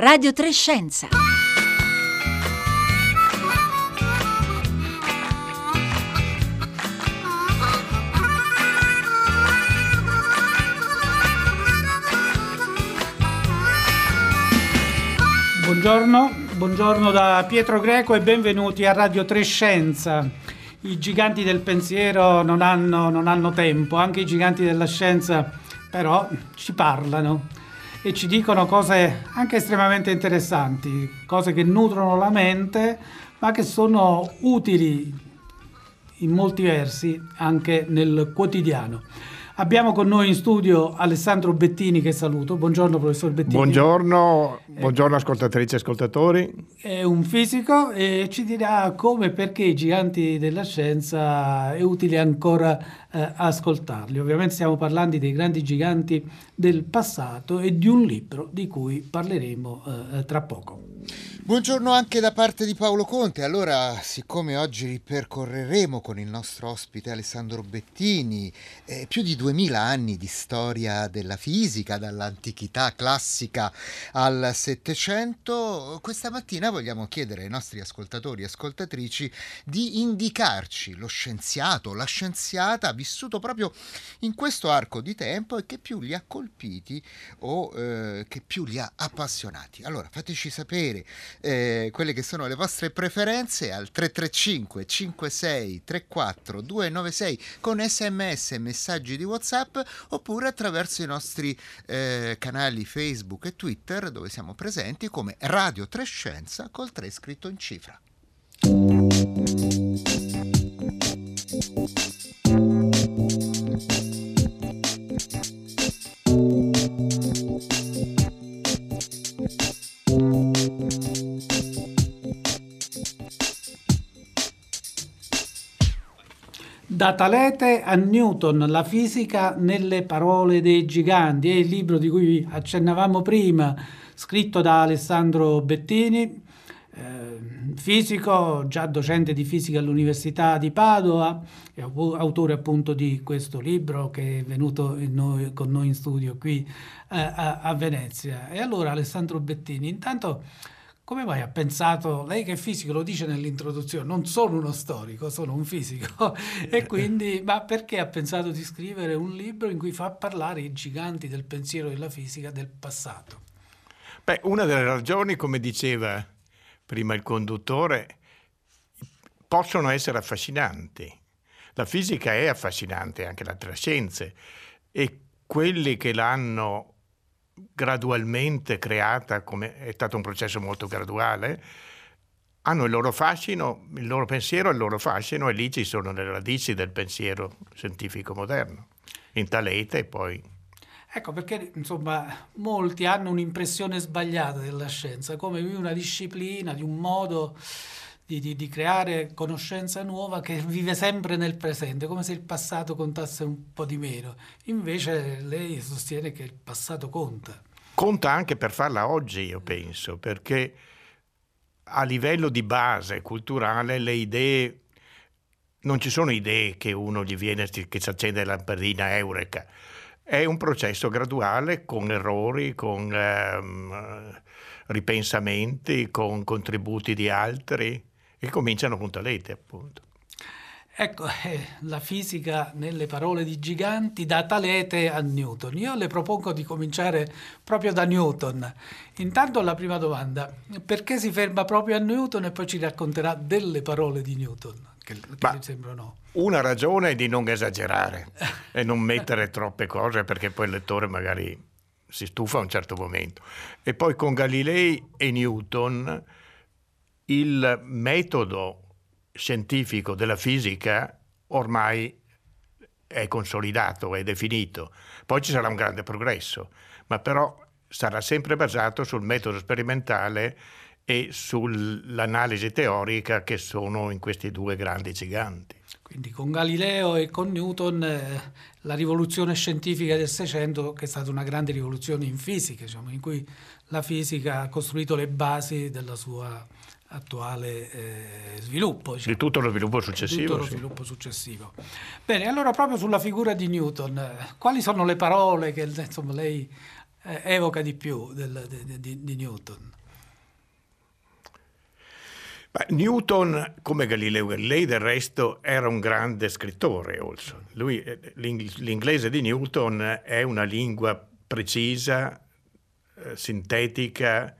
Radio Trescenza. Buongiorno, buongiorno da Pietro Greco e benvenuti a Radio Trescenza. I giganti del pensiero non hanno, non hanno tempo, anche i giganti della scienza però ci parlano e ci dicono cose anche estremamente interessanti, cose che nutrono la mente, ma che sono utili in molti versi anche nel quotidiano. Abbiamo con noi in studio Alessandro Bettini che saluto. Buongiorno professor Bettini. Buongiorno, buongiorno ascoltatrici e ascoltatori. È un fisico e ci dirà come e perché i giganti della scienza è utile ancora eh, ascoltarli. Ovviamente stiamo parlando dei grandi giganti del passato e di un libro di cui parleremo eh, tra poco. Buongiorno anche da parte di Paolo Conte. Allora, siccome oggi ripercorreremo con il nostro ospite Alessandro Bettini eh, più di duemila anni di storia della fisica, dall'antichità classica al Settecento, questa mattina vogliamo chiedere ai nostri ascoltatori e ascoltatrici di indicarci lo scienziato, la scienziata vissuto proprio in questo arco di tempo e che più li ha colpiti o eh, che più li ha appassionati. Allora, fateci sapere eh, quelle che sono le vostre preferenze al 335 56 34 296 con sms e messaggi di whatsapp oppure attraverso i nostri eh, canali facebook e twitter dove siamo presenti come Radio Trescenza col 3 scritto in cifra. Da Talete a Newton, la fisica nelle parole dei giganti, è il libro di cui accennavamo prima, scritto da Alessandro Bettini, eh, fisico, già docente di fisica all'Università di Padova, è autore appunto di questo libro che è venuto noi, con noi in studio qui eh, a, a Venezia. E allora Alessandro Bettini, intanto come mai ha pensato, lei che è fisico lo dice nell'introduzione, non sono uno storico, sono un fisico, e quindi, ma perché ha pensato di scrivere un libro in cui fa parlare i giganti del pensiero della fisica del passato? Beh, una delle ragioni, come diceva prima il conduttore, possono essere affascinanti. La fisica è affascinante, anche le altre scienze, e quelli che l'hanno gradualmente creata, come è stato un processo molto graduale, hanno il loro fascino, il loro pensiero, il loro fascino e lì ci sono le radici del pensiero scientifico moderno, in Talete e poi... Ecco perché insomma molti hanno un'impressione sbagliata della scienza, come una disciplina, di un modo di, di, di, creare conoscenza nuova che vive sempre nel presente, come se il passato contasse un po' di meno. Invece lei sostiene che il passato conta. Conta anche per farla oggi, io penso, perché a livello di base culturale le idee, non ci sono idee che uno gli viene, che si accende la lampadina eureka. È un processo graduale con errori, con ehm, ripensamenti, con contributi di altri e cominciano con Talete, appunto. Ecco, eh, la fisica nelle parole di giganti da Talete a Newton. Io le propongo di cominciare proprio da Newton. Intanto la prima domanda, perché si ferma proprio a Newton e poi ci racconterà delle parole di Newton, che, che Ma, sembrano... Una ragione è di non esagerare e non mettere troppe cose perché poi il lettore magari si stufa a un certo momento. E poi con Galilei e Newton il metodo scientifico della fisica ormai è consolidato, è definito. Poi ci sarà un grande progresso, ma però sarà sempre basato sul metodo sperimentale e sull'analisi teorica che sono in questi due grandi giganti. Quindi con Galileo e con Newton eh, la rivoluzione scientifica del Seicento, che è stata una grande rivoluzione in fisica, diciamo, in cui la fisica ha costruito le basi della sua attuale eh, sviluppo. Diciamo. Di tutto lo sviluppo successivo. Di tutto lo sì. sviluppo successivo. Bene, allora proprio sulla figura di Newton, quali sono le parole che insomma, lei eh, evoca di più del, di, di, di, Newton? Beh, Newton, come Galileo Galilei, del resto era un grande scrittore. Lui, eh, l'inglese di Newton è una lingua precisa, eh, sintetica,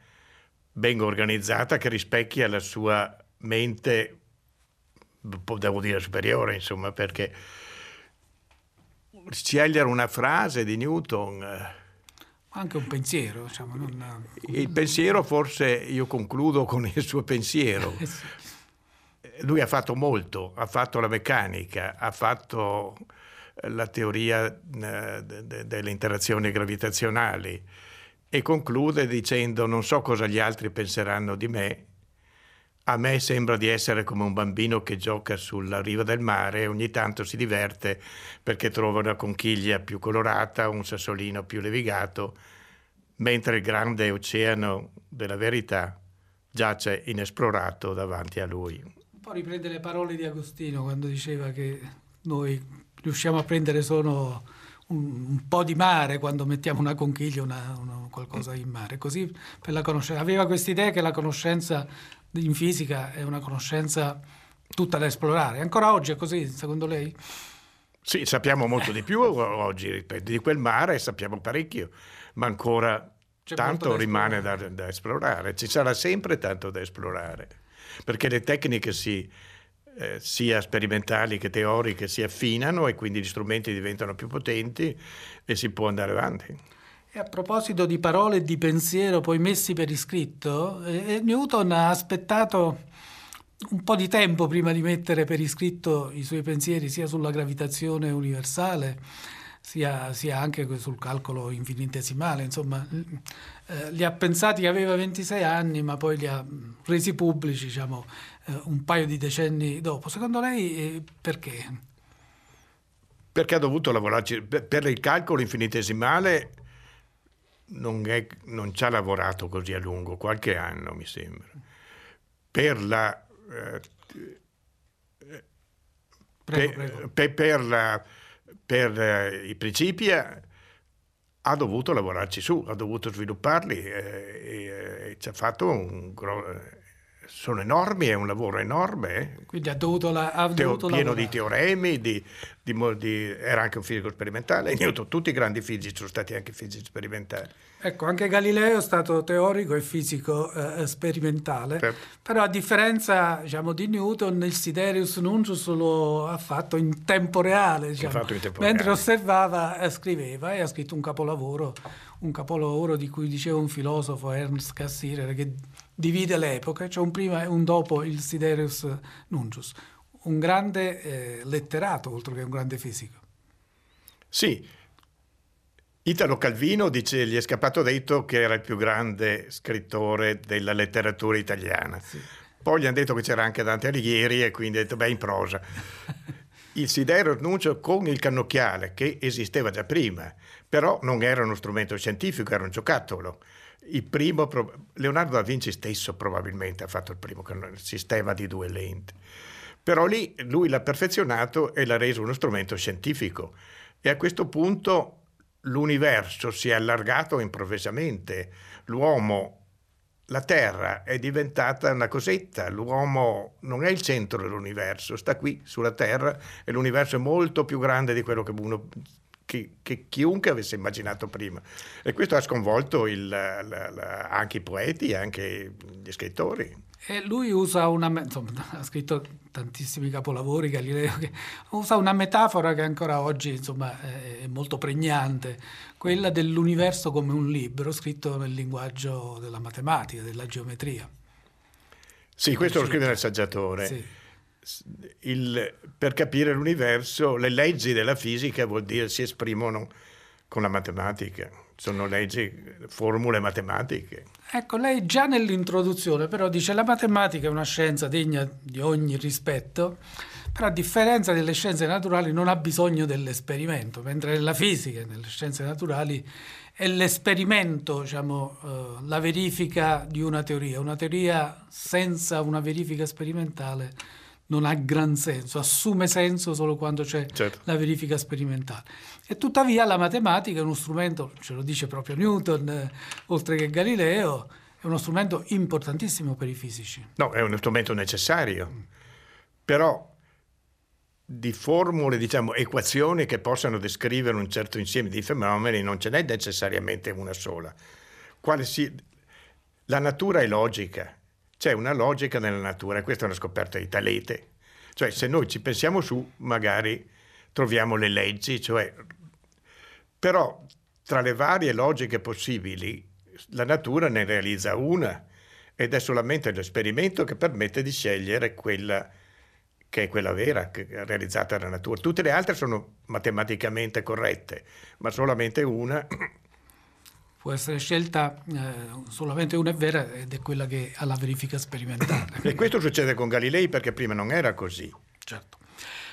ben organizzata, che rispecchia la sua mente, devo dire superiore, insomma, perché scegliere una frase di Newton... Eh, anche un pensiero, diciamo. Non... Il pensiero forse io concludo con il suo pensiero. Lui ha fatto molto, ha fatto la meccanica, ha fatto la teoria eh, delle interazioni gravitazionali e conclude dicendo non so cosa gli altri penseranno di me, a me sembra di essere come un bambino che gioca sulla riva del mare e ogni tanto si diverte perché trova una conchiglia più colorata, un sassolino più levigato, mentre il grande oceano della verità giace inesplorato davanti a lui. Un po' riprende le parole di Agostino quando diceva che noi riusciamo a prendere solo un, un po' di mare quando mettiamo una conchiglia, una, una, qualcosa in mare. Così per la conoscenza. Aveva questa idea che la conoscenza in fisica è una conoscenza tutta da esplorare. Ancora oggi è così, secondo lei? Sì, sappiamo molto di più oggi di quel mare, sappiamo parecchio, ma ancora C'è tanto da rimane da, da, esplorare. Ci sarà sempre tanto da esplorare, perché le tecniche si, eh, sia sperimentali che teoriche si affinano e quindi gli strumenti diventano più potenti e si può andare avanti. E a proposito di parole e di pensiero poi messi per iscritto, eh, Newton ha aspettato un po' di tempo prima di mettere per iscritto i suoi pensieri sia sulla gravitazione universale sia, sia anche sul calcolo infinitesimale, insomma eh, li ha pensati aveva 26 anni ma poi li ha resi pubblici diciamo, eh, un paio di decenni dopo. Secondo lei eh, perché? Perché ha dovuto lavorarci per il calcolo infinitesimale non, è, non, ci ha lavorato così a lungo, qualche anno mi sembra. Per, la, eh, prego, prego. per, per, la, per eh, i principi ha dovuto lavorarci su, ha dovuto svilupparli eh, e, e, ci ha fatto un sono enormi, è un lavoro enorme. Quindi ha dovuto, la, ha dovuto Teo, pieno di teoremi, di, di, di, era anche un fisico sperimentale. Newton, tutti i grandi fisici sono stati anche fisici sperimentali. Ecco, anche Galileo è stato teorico e fisico eh, sperimentale, certo. però a differenza diciamo, di Newton il Siderius Nuncius lo ha fatto in tempo reale, diciamo. in tempo mentre reale. osservava eh, scriveva e ha scritto un capolavoro, un capolavoro di cui diceva un filosofo Ernst Cassirer che divide le epoche, c'è un prima e un dopo il Siderius Nuncius, un grande eh, letterato oltre che un grande fisico. Sì, Italo Calvino dice, gli è scappato detto che era il più grande scrittore della letteratura italiana. Sì. Poi gli hanno detto che c'era anche Dante Alighieri e quindi ha detto, beh, in prosa. Il Siderius Nuncius con il cannocchiale, che esisteva già prima, però non era uno strumento scientifico, era un giocattolo primo, Leonardo da Vinci stesso probabilmente ha fatto il primo sistema di due lenti, però lì lui l'ha perfezionato e l'ha reso uno strumento scientifico. E a questo punto l'universo si è allargato improvvisamente, l'uomo, la Terra è diventata una cosetta, l'uomo non è il centro dell'universo, sta qui sulla Terra e l'universo è molto più grande di quello che uno che, che, chiunque avesse immaginato prima. E questo ha sconvolto il, la, la, anche i poeti, anche gli scrittori. E lui usa una, insomma, ha scritto tantissimi capolavori, Galileo, che usa una metafora che ancora oggi insomma, è molto pregnante, quella dell'universo come un libro scritto nel linguaggio della matematica, della geometria. Sì, questo lo scrive nel saggiatore. Sì il, per capire l'universo, le leggi della fisica vuol dire si esprimono con la matematica, sono leggi, formule matematiche. Ecco, lei già nell'introduzione però dice la matematica è una scienza degna di ogni rispetto, però a differenza delle scienze naturali non ha bisogno dell'esperimento, mentre nella fisica nelle scienze naturali è l'esperimento, diciamo, eh, la verifica di una teoria. Una teoria senza una verifica sperimentale non ha gran senso, assume senso solo quando c'è certo. la verifica sperimentale. E tuttavia la matematica è uno strumento, ce lo dice proprio Newton, eh, oltre che Galileo, è uno strumento importantissimo per i fisici. No, è uno strumento necessario, però di formule, diciamo, equazioni che possano descrivere un certo insieme di fenomeni non ce n'è necessariamente una sola. Si... La natura è logica, c'è una logica nella natura, questa è una scoperta di Talete. Cioè, se noi ci pensiamo su, magari troviamo le leggi, cioè... però tra le varie logiche possibili, la natura ne realizza una ed è solamente l'esperimento che permette di scegliere quella che è quella vera, è realizzata dalla natura. Tutte le altre sono matematicamente corrette, ma solamente una può essere scelta eh, solamente una è vera ed è quella che ha la verifica sperimentale. e questo succede con Galilei perché prima non era così. Certo.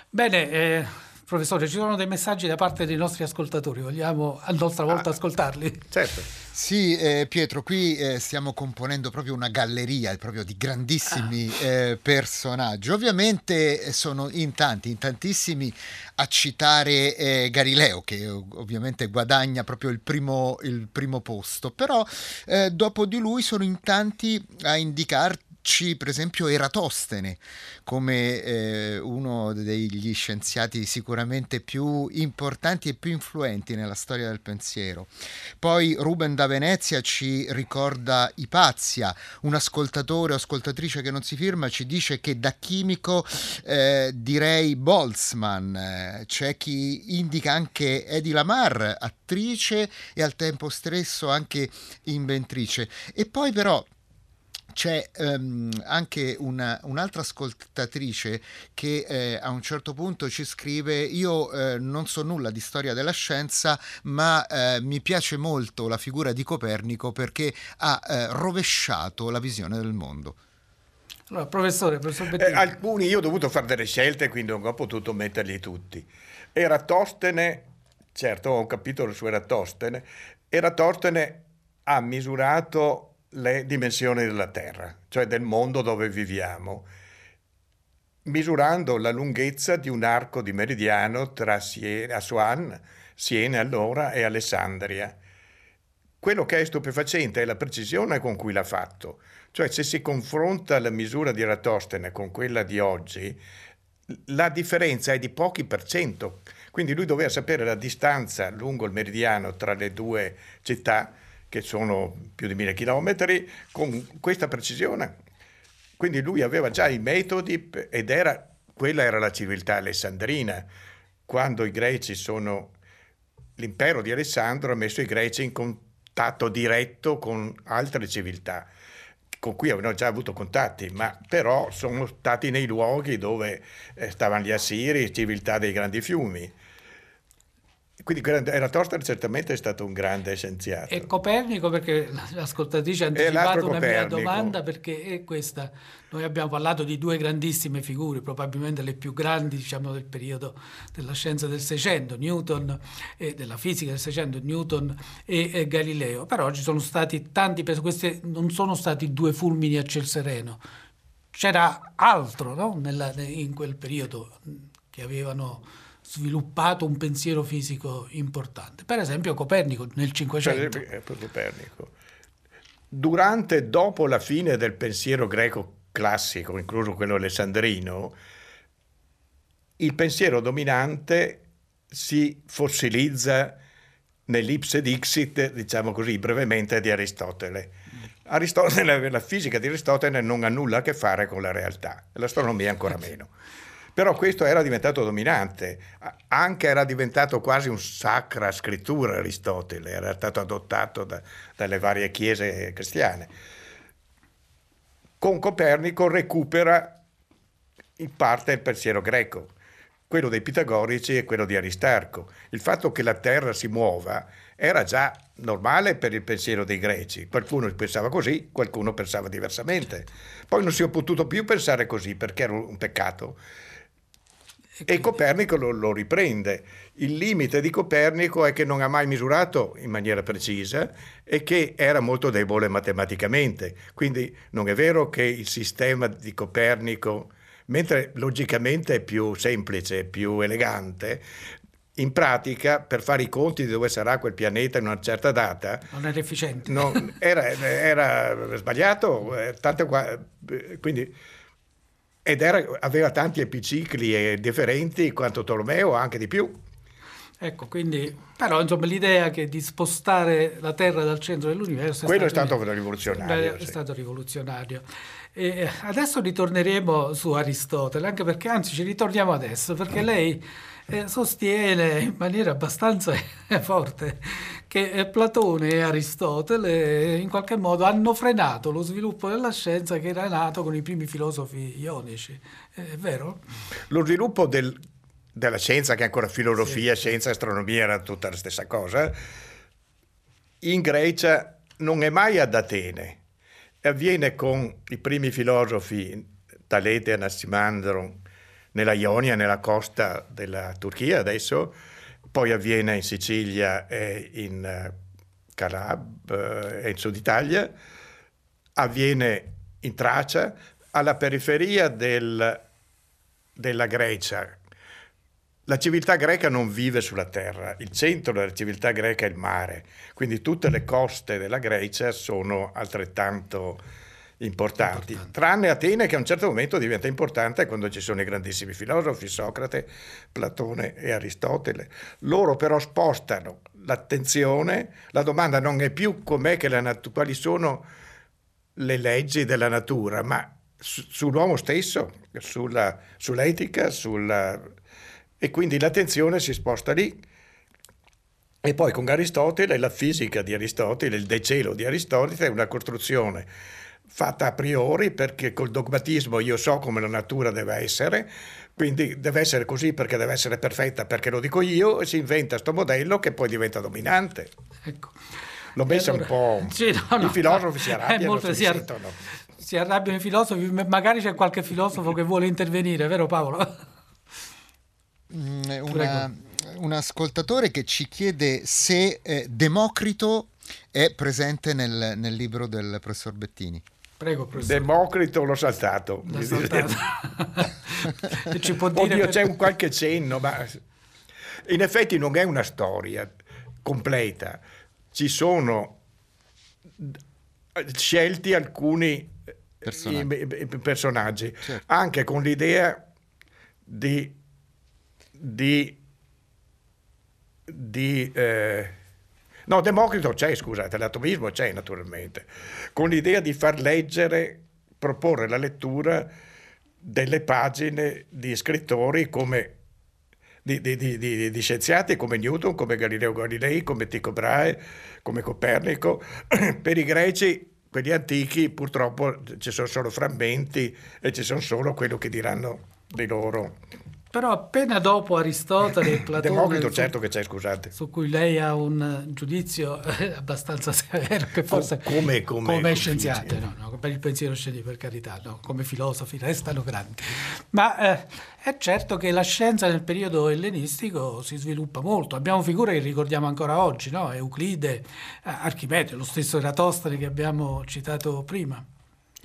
Bene, eh, Professore, ci sono dei messaggi da parte dei nostri ascoltatori, vogliamo a nostra volta ah, ascoltarli? Certo. Sì, eh, Pietro, qui eh, stiamo componendo proprio una galleria proprio di grandissimi ah. eh, personaggi. Ovviamente eh, sono in tanti, in tantissimi a citare eh, Galileo, che ovviamente guadagna proprio il primo, il primo posto, però eh, dopo di lui sono in tanti a indicarti C, per esempio Eratostene come eh, uno degli scienziati sicuramente più importanti e più influenti nella storia del pensiero. Poi Ruben da Venezia ci ricorda Ipazia, un ascoltatore o ascoltatrice che non si firma ci dice che da chimico eh, direi Boltzmann, c'è chi indica anche Eddie Lamar, attrice e al tempo stesso anche inventrice. E poi però c'è um, anche una, un'altra ascoltatrice che eh, a un certo punto ci scrive io eh, non so nulla di storia della scienza ma eh, mi piace molto la figura di Copernico perché ha eh, rovesciato la visione del mondo. Allora, professore, professor eh, alcuni io ho dovuto fare delle scelte quindi non ho potuto metterli tutti. Eratostene, certo ho un capitolo su Eratostene, Eratostene ha misurato le dimensioni della Terra, cioè del mondo dove viviamo, misurando la lunghezza di un arco di meridiano tra Siena, Aswan, Siena allora e Alessandria. Quello che è stupefacente è la precisione con cui l'ha fatto, cioè se si confronta la misura di Eratostene con quella di oggi, la differenza è di pochi per cento, quindi lui doveva sapere la distanza lungo il meridiano tra le due città che sono più di mille chilometri, con questa precisione. Quindi lui aveva già i metodi ed era, quella era la civiltà alessandrina. Quando i greci sono, l'impero di Alessandro ha messo i greci in contatto diretto con altre civiltà con cui avevano già avuto contatti, ma però sono stati nei luoghi dove eh, stavano gli Assiri, civiltà dei grandi fiumi. Quindi Eratostene certamente è stato un grande scienziato. E Copernico, perché l'ascoltatrice ha anticipato una mia domanda, perché è questa. Noi abbiamo parlato di due grandissime figure, probabilmente le più grandi diciamo, del periodo della scienza del Seicento, Newton, e della fisica del Seicento, Newton e, e Galileo. Però ci sono stati tanti, questi non sono stati due fulmini a ciel sereno. C'era altro no? Nella, in quel periodo che avevano sviluppato un pensiero fisico importante. Per esempio Copernico nel Cinquecento. Cioè, Copernico. Durante e dopo la fine del pensiero greco classico, incluso quello alessandrino, il pensiero dominante si fossilizza nell'ipse dixit, diciamo così brevemente, di Aristotele. Aristotele, la fisica di Aristotele non ha nulla a che fare con la realtà, l'astronomia ancora meno. Però questo era diventato dominante, anche era diventato quasi un sacra scrittura Aristotele, era stato adottato da, dalle varie chiese cristiane. Con Copernico recupera in parte il pensiero greco, quello dei pitagorici e quello di Aristarco. Il fatto che la Terra si muova era già normale per il pensiero dei greci. Qualcuno pensava così, qualcuno pensava diversamente. Poi non si è potuto più pensare così perché era un peccato. E Copernico lo, lo, riprende. Il limite di Copernico è che non ha mai misurato in maniera precisa e che era molto debole matematicamente. Quindi non è vero che il sistema di Copernico mentre logicamente è più semplice, più elegante, in pratica per fare i conti di dove sarà quel pianeta in una certa data non era efficiente non, era, era, sbagliato eh, tanto qua, quindi ed era, aveva tanti epicicli differenti quanto Tolomeo, anche di più. Ecco, quindi, però insomma l'idea che di spostare la Terra dal centro dell'universo... Quello è stato, è stato rivoluzionario. È sì. stato rivoluzionario. E adesso ritorneremo su Aristotele, anche perché, anzi ci ritorniamo adesso, perché lei eh, sostiene in maniera abbastanza forte che eh, Platone e Aristotele in qualche modo hanno frenato lo sviluppo della scienza che era nato con i primi filosofi ionici. Eh, è vero? Lo sviluppo del, della scienza, che è ancora filosofia, sì. scienza, astronomia, era tutta la stessa cosa, in Grecia non è mai ad Atene. Avviene con i primi filosofi, Talete, Anassimandro, nella Ionia, nella costa della Turchia adesso, poi avviene in Sicilia e in eh, Calab eh, e in Sud Italia, avviene in Tracia, alla periferia del, della Grecia. La civiltà greca non vive sulla terra, il centro della civiltà greca è il mare, quindi tutte le coste della Grecia sono altrettanto importanti, importante. tranne Atene che a un certo momento diventa importante quando ci sono i grandissimi filosofi, Socrate, Platone e Aristotele. Loro però spostano l'attenzione, la domanda non è più com'è che la nat- quali sono le leggi della natura, ma su- sull'uomo stesso, sulla, sull'etica, sulla... e quindi l'attenzione si sposta lì. E poi con Aristotele la fisica di Aristotele, il decelo di Aristotele è una costruzione fatta a priori perché col dogmatismo io so come la natura deve essere, quindi deve essere così perché deve essere perfetta perché lo dico io e si inventa questo modello che poi diventa dominante. Ecco. L'ho messa allora, un po'... Sì, no, no, I filosofi si arrabbiano, molto, si, ar- si arrabbiano i filosofi, magari c'è qualche filosofo che vuole intervenire, vero Paolo? Mm, una, un ascoltatore che ci chiede se eh, Democrito è presente nel, nel libro del professor Bettini. Prego, professore. Democrito l'ho saltato. L'ho saltato. Ci può dire Oddio, per... c'è un qualche cenno, ma in effetti non è una storia completa. Ci sono scelti alcuni personaggi, personaggi certo. anche con l'idea di, di, di eh, No, Democrito c'è, scusate, l'atomismo c'è naturalmente, con l'idea di far leggere, proporre la lettura delle pagine di scrittori come di, di, di, di, scienziati come Newton, come Galileo Galilei, come Tycho Brahe, come Copernico. Per i greci, quelli antichi, purtroppo ci sono solo frammenti e ci sono solo quello che diranno di loro. Però appena dopo Aristotele e Platone... Democrito certo che c'è, scusate. Su cui lei ha un giudizio eh, abbastanza severo, che forse come, come, come scienziati, no, no, per il pensiero scientifico, per carità, no, come filosofi restano grandi. Ma eh, è certo che la scienza nel periodo ellenistico si sviluppa molto. Abbiamo figure che ricordiamo ancora oggi, no? Euclide, Archimede, lo stesso Eratostene che abbiamo citato prima.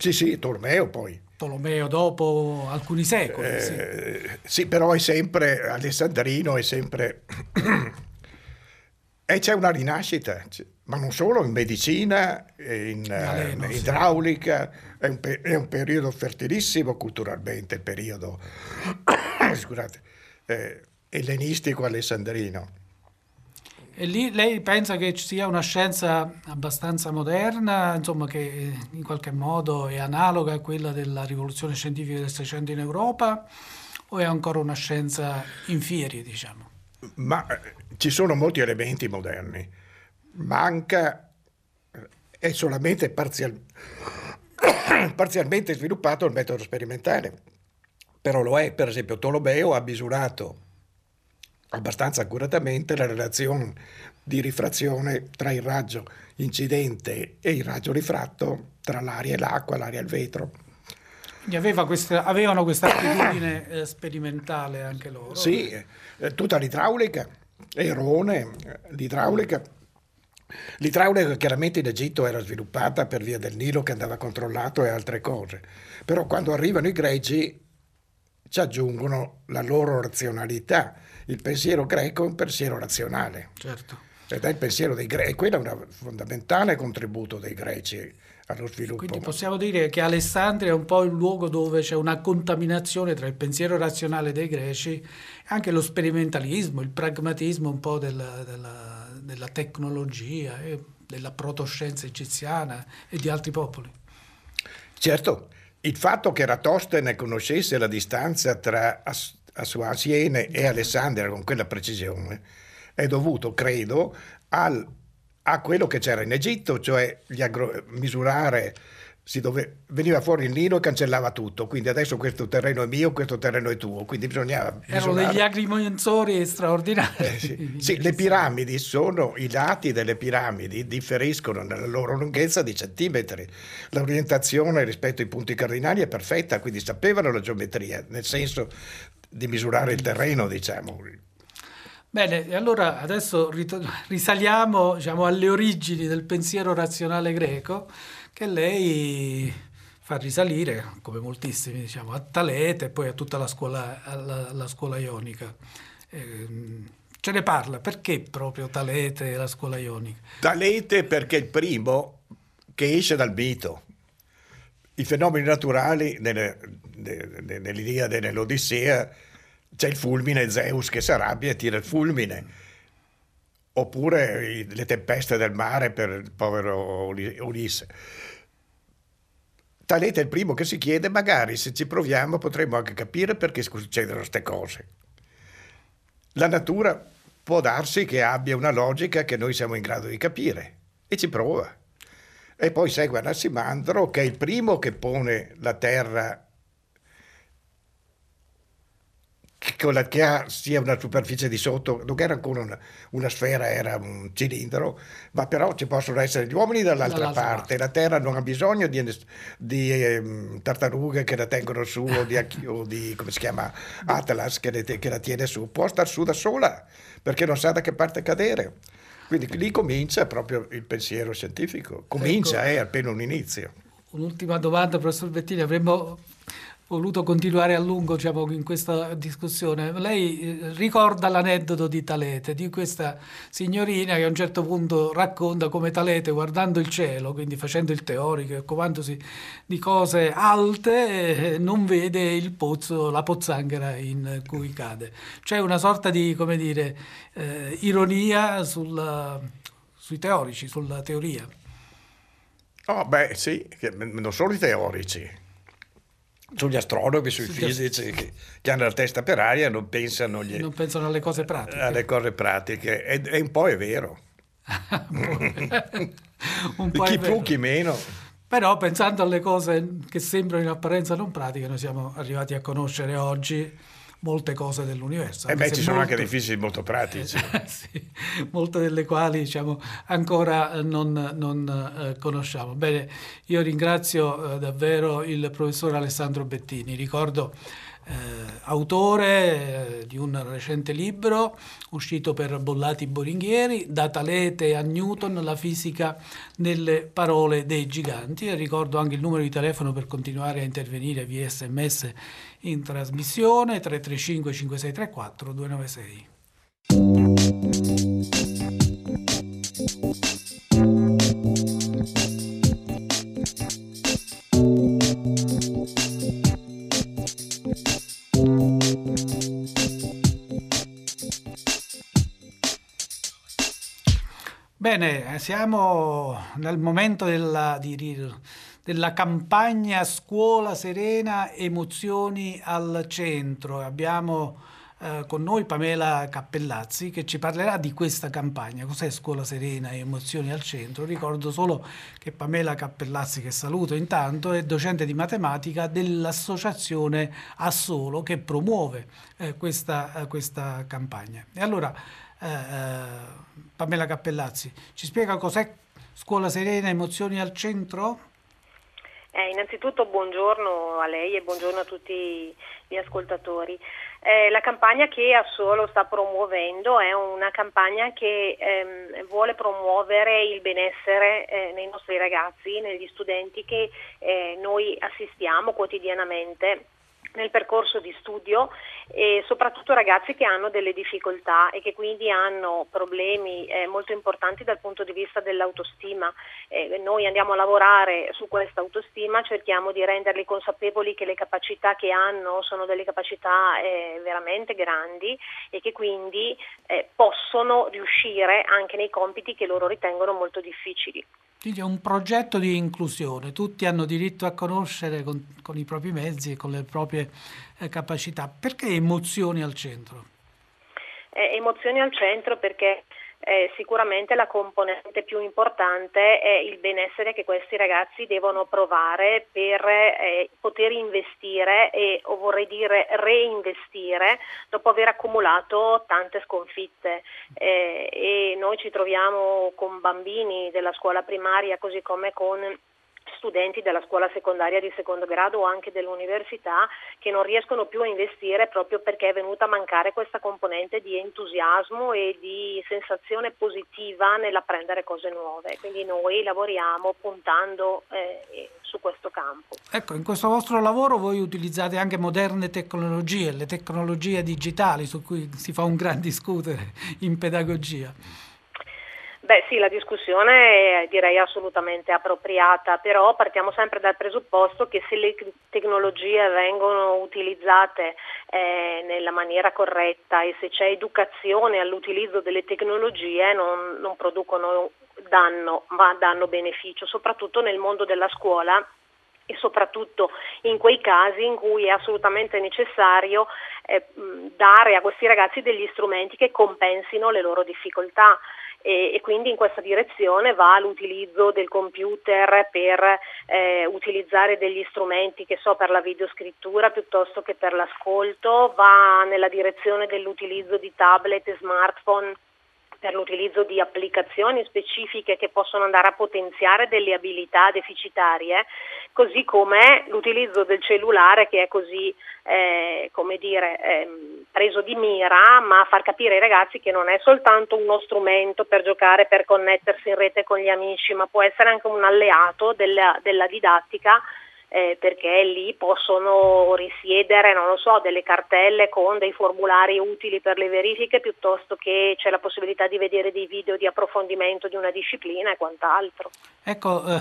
Sì, sì, Tormeo poi. Tolomeo dopo alcuni secoli. Eh, sì. sì. però è sempre Alessandrino, è sempre... e c'è una rinascita, ma non solo, in medicina, in, Galeno, in idraulica, è un, è un, periodo fertilissimo culturalmente, il periodo, scusate, eh, ellenistico alessandrino. E lì lei pensa che ci sia una scienza abbastanza moderna, insomma, che in qualche modo è analoga a quella della rivoluzione scientifica del Seicento in Europa, o è ancora una scienza infierie, diciamo? Ma eh, ci sono molti elementi moderni. Manca, eh, è solamente parzial, parzialmente sviluppato il metodo sperimentale. Però lo è, per esempio, Tolomeo ha misurato abbastanza accuratamente la relazione di rifrazione tra il raggio incidente e il raggio rifratto, tra l'aria e l'acqua, l'aria e il vetro. Aveva questa, avevano questa attitudine eh, sperimentale anche loro? Sì, eh, tutta l'idraulica, Erone, l'idraulica. L'idraulica chiaramente in Egitto era sviluppata per via del Nilo che andava controllato e altre cose, però quando arrivano i greci ci aggiungono la loro razionalità. Il pensiero greco è un pensiero razionale. Certo. Ed è il pensiero dei greci, quello è un fondamentale contributo dei greci allo sviluppo. Quindi possiamo dire che Alessandria è un po' il luogo dove c'è una contaminazione tra il pensiero razionale dei greci e anche lo sperimentalismo, il pragmatismo un po' della, della, della tecnologia, e della protoscienza egiziana e di altri popoli. Certo, il fatto che Eratostene conoscesse la distanza tra Siene e Alessandria con quella precisione è dovuto, credo, al a quello che c'era in Egitto, cioè agro- misurare, dove, veniva fuori il Nilo e cancellava tutto, quindi adesso questo terreno è mio, questo terreno è tuo, quindi bisognava... Erano degli agrimensori straordinari. Eh, sì. sì, le piramidi sono, i lati delle piramidi differiscono nella loro lunghezza di centimetri, l'orientazione rispetto ai punti cardinali è perfetta, quindi sapevano la geometria, nel senso di misurare il terreno, diciamo. Bene, e allora adesso risaliamo diciamo, alle origini del pensiero razionale greco che lei fa risalire, come moltissimi, diciamo, a Talete e poi a tutta la scuola, alla, alla scuola ionica. Eh, ce ne parla, perché proprio Talete e la scuola ionica? Talete perché è il primo che esce dal mito. I fenomeni naturali nelle, nell'Iliade e nell'Odissea c'è il fulmine, Zeus che si arrabbia e tira il fulmine, oppure le tempeste del mare per il povero Ulisse. Talete è il primo che si chiede, magari se ci proviamo potremmo anche capire perché succedono queste cose. La natura può darsi che abbia una logica che noi siamo in grado di capire e ci prova. E poi segue Anassimandro che è il primo che pone la terra che, che ha sia una superficie di sotto, non era ancora una, una, sfera, era un cilindro, ma però ci possono essere gli uomini dall'altra, dall'altra parte. parte. La Terra non ha bisogno di, di eh, tartarughe che la tengono su o di, o di come si chiama, Atlas che, le, che la tiene su, può star su da sola perché non sa da che parte cadere. Quindi lì comincia proprio il pensiero scientifico, comincia, ecco, è appena un inizio. Un'ultima domanda, professor Bettini, avremmo voluto continuare a lungo diciamo, in questa discussione. Lei eh, ricorda l'aneddoto di Talete, di questa signorina che a un certo punto racconta come Talete, guardando il cielo, quindi facendo il teorico, occupandosi di cose alte, eh, non vede il pozzo, la pozzanghera in cui cade. C'è una sorta di, dire, eh, ironia sulla, sui teorici, sulla teoria. Oh, beh, sì, non solo i teorici, sugli astronomi, sui fisici che, che, hanno la testa per aria e non pensano, gli, non pensano alle cose pratiche. Alle cose pratiche. E, e un po' è vero. un po' chi più, chi meno. Però pensando alle cose che sembrano in apparenza non pratiche, noi siamo arrivati a conoscere oggi molte cose dell'universo. E beh, ci sono molto, anche dei fisici molto pratici. sì, molte delle quali diciamo, ancora non, non eh, conosciamo. Bene, io ringrazio eh, davvero il professor Alessandro Bettini. Ricordo eh, autore eh, di un recente libro uscito per Bollati Boringhieri, Da Talete a Newton, la fisica nelle parole dei giganti. E ricordo anche il numero di telefono per continuare a intervenire via sms in trasmissione 335 5634 296. Bene, siamo nel momento della, di, della campagna Scuola Serena, emozioni al centro. Abbiamo eh, con noi Pamela Cappellazzi che ci parlerà di questa campagna. Cos'è Scuola Serena, emozioni al centro? Ricordo solo che Pamela Cappellazzi, che saluto intanto, è docente di matematica dell'associazione Assolo che promuove eh, questa, eh, questa, campagna. E allora, eh, eh, Pamela Cappellazzi, ci spiega cos'è Scuola Serena, emozioni al centro? Eh, innanzitutto buongiorno a lei e buongiorno a tutti gli ascoltatori. Eh, la campagna che Assolo sta promuovendo è una campagna che ehm, vuole promuovere il benessere eh, nei nostri ragazzi, negli studenti che eh, noi assistiamo quotidianamente nel percorso di studio e soprattutto ragazzi che hanno delle difficoltà e che quindi hanno problemi eh, molto importanti dal punto di vista dell'autostima. Eh, noi andiamo a lavorare su questa autostima, cerchiamo di renderli consapevoli che le capacità che hanno sono delle capacità eh, veramente grandi e che quindi eh, possono riuscire anche nei compiti che loro ritengono molto difficili. Quindi è un progetto di inclusione, tutti hanno diritto a conoscere con, con i propri mezzi e con le proprie eh, capacità. Perché emozioni al centro? Eh, emozioni al centro perché eh, sicuramente la componente più importante è il benessere che questi ragazzi devono provare per eh, poter investire e, o vorrei dire reinvestire dopo aver accumulato tante sconfitte. Eh, e noi ci troviamo con bambini della scuola primaria così come con studenti della scuola secondaria di secondo grado o anche dell'università che non riescono più a investire proprio perché è venuta a mancare questa componente di entusiasmo e di sensazione positiva nell'apprendere cose nuove. Quindi noi lavoriamo puntando eh, su questo campo. Ecco, in questo vostro lavoro voi utilizzate anche moderne tecnologie, le tecnologie digitali su cui si fa un gran discutere in pedagogia. Beh sì, la discussione è direi assolutamente appropriata, però partiamo sempre dal presupposto che se le tecnologie vengono utilizzate eh, nella maniera corretta e se c'è educazione all'utilizzo delle tecnologie non, non producono danno, ma danno beneficio, soprattutto nel mondo della scuola e soprattutto in quei casi in cui è assolutamente necessario eh, dare a questi ragazzi degli strumenti che compensino le loro difficoltà. E, e quindi in questa direzione va l'utilizzo del computer per eh, utilizzare degli strumenti che so per la videoscrittura piuttosto che per l'ascolto, va nella direzione dell'utilizzo di tablet e smartphone per l'utilizzo di applicazioni specifiche che possono andare a potenziare delle abilità deficitarie, così come l'utilizzo del cellulare che è così, eh, come dire, eh, preso di mira, ma far capire ai ragazzi che non è soltanto uno strumento per giocare, per connettersi in rete con gli amici, ma può essere anche un alleato della, della didattica eh, perché lì possono risiedere, non lo so, delle cartelle con dei formulari utili per le verifiche piuttosto che c'è la possibilità di vedere dei video di approfondimento di una disciplina e quant'altro. Ecco, eh,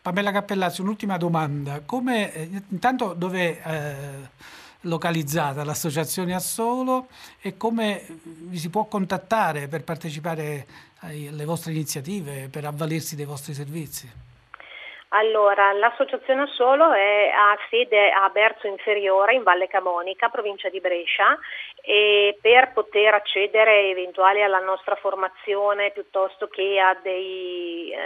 Pamela Cappellazzi, un'ultima domanda. Come, eh, intanto dove è eh, localizzata l'associazione Assolo e come vi si può contattare per partecipare alle vostre iniziative, per avvalersi dei vostri servizi? Allora, l'associazione Solo è, ha sede a Berzo Inferiore in Valle Camonica, provincia di Brescia e per poter accedere eventuali alla nostra formazione piuttosto che a dei, eh,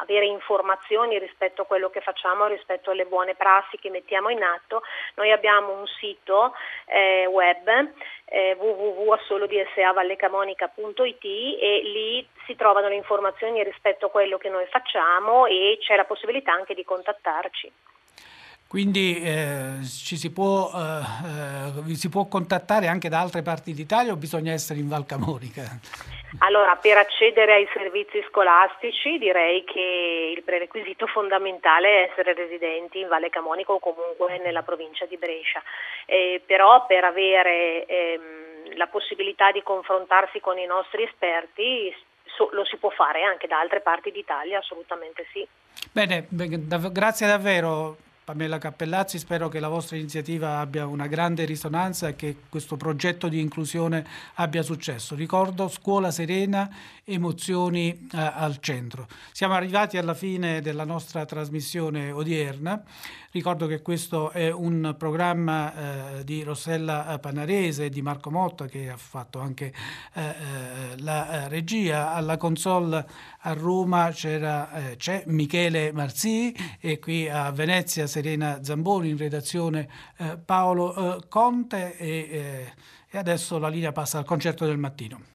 avere informazioni rispetto a quello che facciamo, rispetto alle buone prassi che mettiamo in atto, noi abbiamo un sito eh, web eh, www.assolodsavallecamonica.it e lì si trovano le informazioni rispetto a quello che noi facciamo e c'è la possibilità anche di contattarci. Quindi eh, ci si può, eh, vi si può contattare anche da altre parti d'Italia o bisogna essere in Val Camonica? Allora, per accedere ai servizi scolastici direi che il prerequisito fondamentale è essere residenti in Valle Camonica o comunque nella provincia di Brescia, eh, però per avere ehm, la possibilità di confrontarsi con i nostri esperti so, lo si può fare anche da altre parti d'Italia, assolutamente sì. Bene, grazie davvero Pamela Cappellazzi, spero che la vostra iniziativa abbia una grande risonanza e che questo progetto di inclusione abbia successo. Ricordo Scuola Serena, emozioni eh, al centro. Siamo arrivati alla fine della nostra trasmissione odierna. Ricordo che questo è un programma eh, di Rossella Panarese e di Marco Motta che ha fatto anche eh, eh la eh, regia. Alla console a Roma eh, c'è Michele Marzì e qui a Venezia Serena Zamboni, in redazione Paolo Conte e, e adesso la linea passa al concerto del mattino.